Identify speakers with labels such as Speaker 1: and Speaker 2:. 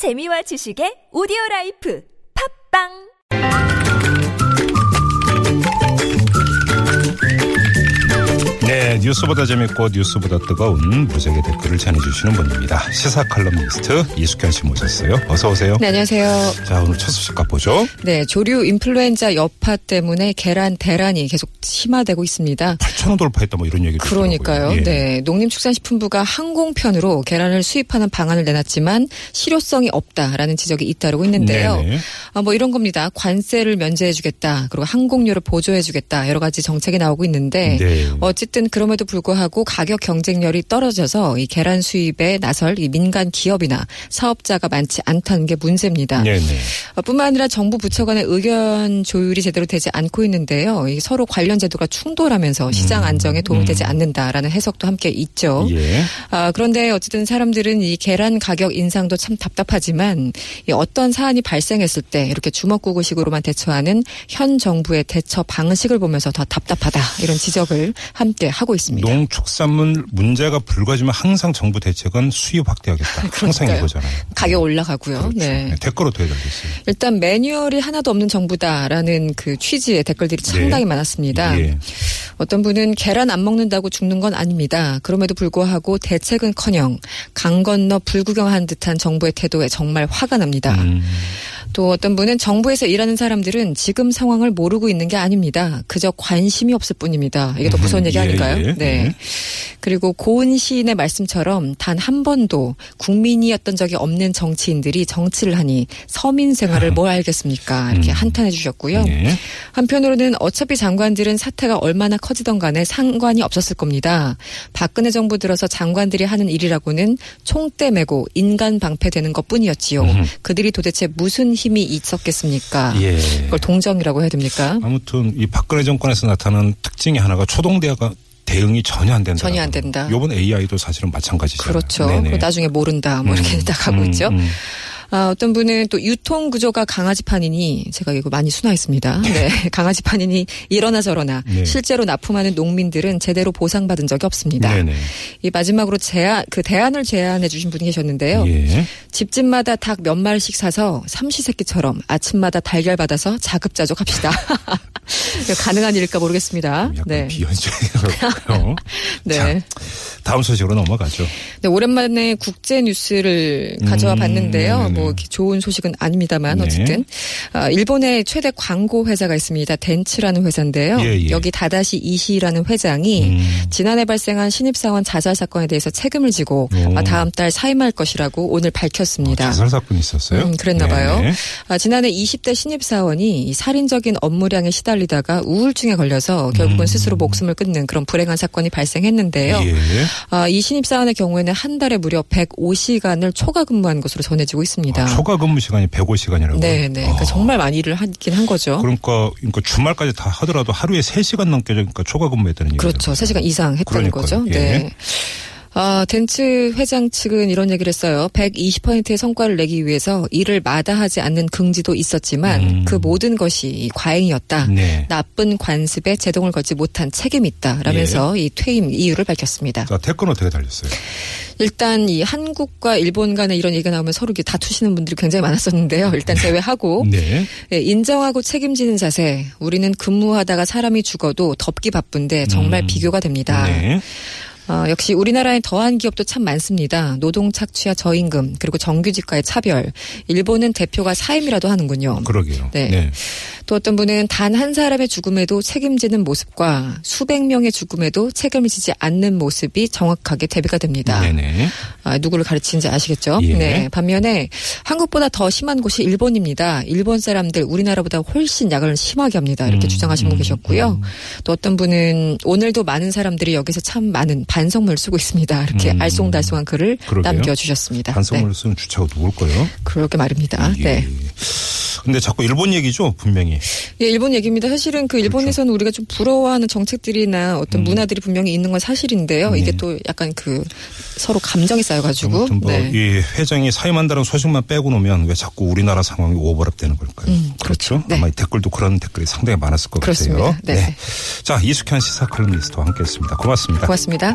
Speaker 1: 재미와 지식의 오디오 라이프. 팟빵
Speaker 2: 네, 뉴스보다 재밌고 뉴스보다 뜨거운 무적의 댓글을 전해주시는 분입니다. 시사 칼럼니스트 이숙현 씨 모셨어요. 어서 오세요.
Speaker 3: 네, 안녕하세요.
Speaker 2: 자, 오늘 첫 소식 가보죠.
Speaker 3: 네, 조류 인플루엔자 여파 때문에 계란 대란이 계속 심화되고 있습니다.
Speaker 2: 8천 원 돌파했다 뭐 이런 얘기도
Speaker 3: 그러니까요.
Speaker 2: 예.
Speaker 3: 네, 농림축산식품부가 항공편으로 계란을 수입하는 방안을 내놨지만 실효성이 없다라는 지적이 잇따르고 있는데요. 아, 뭐 이런 겁니다. 관세를 면제해주겠다. 그리고 항공료를 보조해주겠다. 여러 가지 정책이 나오고 있는데
Speaker 2: 네.
Speaker 3: 어쨌든 그 럼에도 불구하고 가격 경쟁력이 떨어져서 이 계란 수입에 나설 이 민간 기업이나 사업자가 많지 않다는 게 문제입니다.
Speaker 2: 네네.
Speaker 3: 어, 뿐만 아니라 정부 부처 간의 의견 조율이 제대로 되지 않고 있는데요. 이 서로 관련 제도가 충돌하면서 시장 안정에 도움이 되지 않는다라는 해석도 함께 있죠.
Speaker 2: 예.
Speaker 3: 아, 그런데 어쨌든 사람들은 이 계란 가격 인상도 참 답답하지만 이 어떤 사안이 발생했을 때 이렇게 주먹구구식으로만 대처하는 현 정부의 대처 방식을 보면서 더 답답하다 이런 지적을 함께 하고 있습니다.
Speaker 2: 농축산물 문제가 불거지면 항상 정부 대책은 수입 확대하겠다. 항상. 이거잖아요.
Speaker 3: 가격 올라가고요.
Speaker 2: 그렇죠.
Speaker 3: 네.
Speaker 2: 네, 댓글로 도해드리겠어요.
Speaker 3: 일단 매뉴얼이 하나도 없는 정부다라는 그 취지의 댓글들이 상당히
Speaker 2: 네.
Speaker 3: 많았습니다.
Speaker 2: 예.
Speaker 3: 어떤 분은 계란 안 먹는다고 죽는 건 아닙니다. 그럼에도 불구하고 대책은커녕 강 건너 불구경한 듯한 정부의 태도에 정말 화가 납니다.
Speaker 2: 음,
Speaker 3: 또 어떤 분은 정부에서 일하는 사람들은 지금 상황을 모르고 있는 게 아닙니다. 그저 관심이 없을 뿐입니다. 이게 더 무서운 얘기
Speaker 2: 예,
Speaker 3: 아닐까요?
Speaker 2: 예,
Speaker 3: 네.
Speaker 2: 예.
Speaker 3: 그리고 고은 시인의 말씀처럼 단 한 번도 국민이었던 적이 없는 정치인들이 정치를 하니 서민 생활을 뭘 알겠습니까? 이렇게
Speaker 2: 음.
Speaker 3: 한탄해 주셨고요.
Speaker 2: 예.
Speaker 3: 한편으로는 어차피 장관들은 사태가 얼마나 커 지던 간에 상관이 없었을 겁니다. 박근혜 정부 들어서 장관들이 하는 일이라고는 총대 메고 인간 방패되는 것 뿐이었지요. 그들이 도대체 무슨 힘이 있었겠습니까?
Speaker 2: 예.
Speaker 3: 그걸 동정이라고 해야 됩니까?
Speaker 2: 아무튼 이 박근혜 정권에서 나타나는 특징이 하나가 초동대가 대응이 전혀 안 된다.
Speaker 3: 전혀 안 된다.
Speaker 2: 이번 AI도 사실은 마찬가지죠.
Speaker 3: 그렇죠. 나중에 모른다. 뭐 이렇게
Speaker 2: 음,
Speaker 3: 딱 하고
Speaker 2: 음,
Speaker 3: 있죠.
Speaker 2: 음.
Speaker 3: 아, 어떤 분은 또 유통 구조가 강아지판이니 제가 이거 많이 순화했습니다. 네. 강아지판이니 이러나 저러나
Speaker 2: 네.
Speaker 3: 실제로 납품하는 농민들은 제대로 보상받은 적이 없습니다.
Speaker 2: 네네.
Speaker 3: 이 마지막으로 제안 그 대안을 제안해 주신 분이 계셨는데요.
Speaker 2: 예.
Speaker 3: 집집마다 닭 몇 마리씩 사서 삼시세끼처럼 아침마다 달걀 받아서 자급자족 합시다. 이거 가능한 일일까 모르겠습니다.
Speaker 2: 약간
Speaker 3: 네.
Speaker 2: 비현실적이고요.
Speaker 3: 네.
Speaker 2: 자, 다음 소식으로 넘어가죠.
Speaker 3: 네, 오랜만에 국제 뉴스를 가져와
Speaker 2: 음,
Speaker 3: 봤는데요.
Speaker 2: 네네.
Speaker 3: 뭐 좋은 소식은 아닙니다만
Speaker 2: 네.
Speaker 3: 어쨌든 아, 일본의 최대 광고 회사가 있습니다. 덴츠라는 회사인데요.
Speaker 2: 예, 예.
Speaker 3: 여기 다다시 이시라는 회장이
Speaker 2: 음.
Speaker 3: 지난해 발생한 신입사원 자살 사건에 대해서 책임을 지고
Speaker 2: 오.
Speaker 3: 아, 다음 달 사임할 것이라고 오늘 밝혔습니다.
Speaker 2: 어, 자살 사건이 있었어요?
Speaker 3: 음, 그랬나 봐요.
Speaker 2: 네네.
Speaker 3: 아, 지난해 20대 신입사원이 이 살인적인 업무량에 시달리다가 우울증에 걸려서 결국은
Speaker 2: 음.
Speaker 3: 스스로 목숨을 끊는 그런 불행한 사건이 발생했는데요.
Speaker 2: 예.
Speaker 3: 아, 이 신입사원의 경우에는 한 달에 무려 105시간을 초과 근무한 것으로 전해지고 있습니다.
Speaker 2: 아, 초과 근무 시간이 105시간이라고.
Speaker 3: 네, 네. 그러니까 정말 많이 일을 하긴 한 거죠.
Speaker 2: 그러니까, 그러니까 주말까지 다 하더라도 하루에 3시간 넘게 그러니까 초과 근무했다는 얘기죠.
Speaker 3: 그렇죠. 3시간 이상 했다는
Speaker 2: 그러니까요.
Speaker 3: 거죠.
Speaker 2: 예.
Speaker 3: 네. 아, 덴츠 회장 측은 이런 얘기를 했어요. 120%의 성과를 내기 위해서 일을 마다하지 않는 긍지도 있었지만
Speaker 2: 음.
Speaker 3: 그 모든 것이 과잉이었다.
Speaker 2: 네.
Speaker 3: 나쁜 관습에 제동을 걸지 못한 책임이 있다라면서
Speaker 2: 예.
Speaker 3: 이 퇴임 이유를 밝혔습니다.
Speaker 2: 자, 댓글은 어떻게 달렸어요?
Speaker 3: 일단 이 한국과 일본 간에 이런 얘기가 나오면 서로 이렇게 다투시는 분들이 굉장히 많았었는데요. 일단 제외하고
Speaker 2: 네.
Speaker 3: 예, 인정하고 책임지는 자세. 우리는 근무하다가 사람이 죽어도 덥기 바쁜데 정말
Speaker 2: 음.
Speaker 3: 비교가 됩니다.
Speaker 2: 네.
Speaker 3: 어, 역시 우리나라엔 더한 기업도 참 많습니다. 노동 착취와 저임금 그리고 정규직과의 차별. 일본은 대표가 사임이라도 하는군요.
Speaker 2: 그러게요.
Speaker 3: 네. 또 어떤 분은 단 한 사람의 죽음에도 책임지는 모습과 수백 명의 죽음에도 책임을 지지 않는 모습이 정확하게 대비가 됩니다.
Speaker 2: 네네.
Speaker 3: 아, 누구를 가르치는지 아시겠죠?
Speaker 2: 예.
Speaker 3: 네. 반면에 한국보다 더 심한 곳이 일본입니다. 일본 사람들 우리나라보다 훨씬 약을 심하게 합니다. 이렇게
Speaker 2: 음,
Speaker 3: 주장하신 분
Speaker 2: 음,
Speaker 3: 계셨고요. 또 어떤 분은 오늘도 많은 사람들이 여기서 참 많은 반성문을 쓰고 있습니다. 이렇게
Speaker 2: 음.
Speaker 3: 알쏭달쏭한 글을
Speaker 2: 그러게요.
Speaker 3: 남겨주셨습니다.
Speaker 2: 반성문을
Speaker 3: 네.
Speaker 2: 쓰는 주체가 누굴까요?
Speaker 3: 그러게 말입니다.
Speaker 2: 예.
Speaker 3: 네.
Speaker 2: 근데 자꾸 일본 얘기죠, 분명히.
Speaker 3: 예, 일본 얘기입니다. 사실은 그 일본에서는 우리가 좀 부러워하는 정책들이나 어떤 문화들이 분명히 있는 건 사실인데요. 이게
Speaker 2: 음. 네.
Speaker 3: 또 약간 그 서로 감정이 쌓여가지고.
Speaker 2: 뭐
Speaker 3: 네.
Speaker 2: 이 회장이 사임한다는 소식만 빼고 놓으면 왜 자꾸 우리나라 상황이 오버랩되는 걸까요?
Speaker 3: 음, 그렇죠. 네.
Speaker 2: 아마 이 댓글도 그런 댓글이 상당히 많았을 것
Speaker 3: 그렇습니다.
Speaker 2: 같아요.
Speaker 3: 네.
Speaker 2: 자, 이숙현 시사 칼럼니스트와 함께했습니다. 고맙습니다.
Speaker 3: 고맙습니다.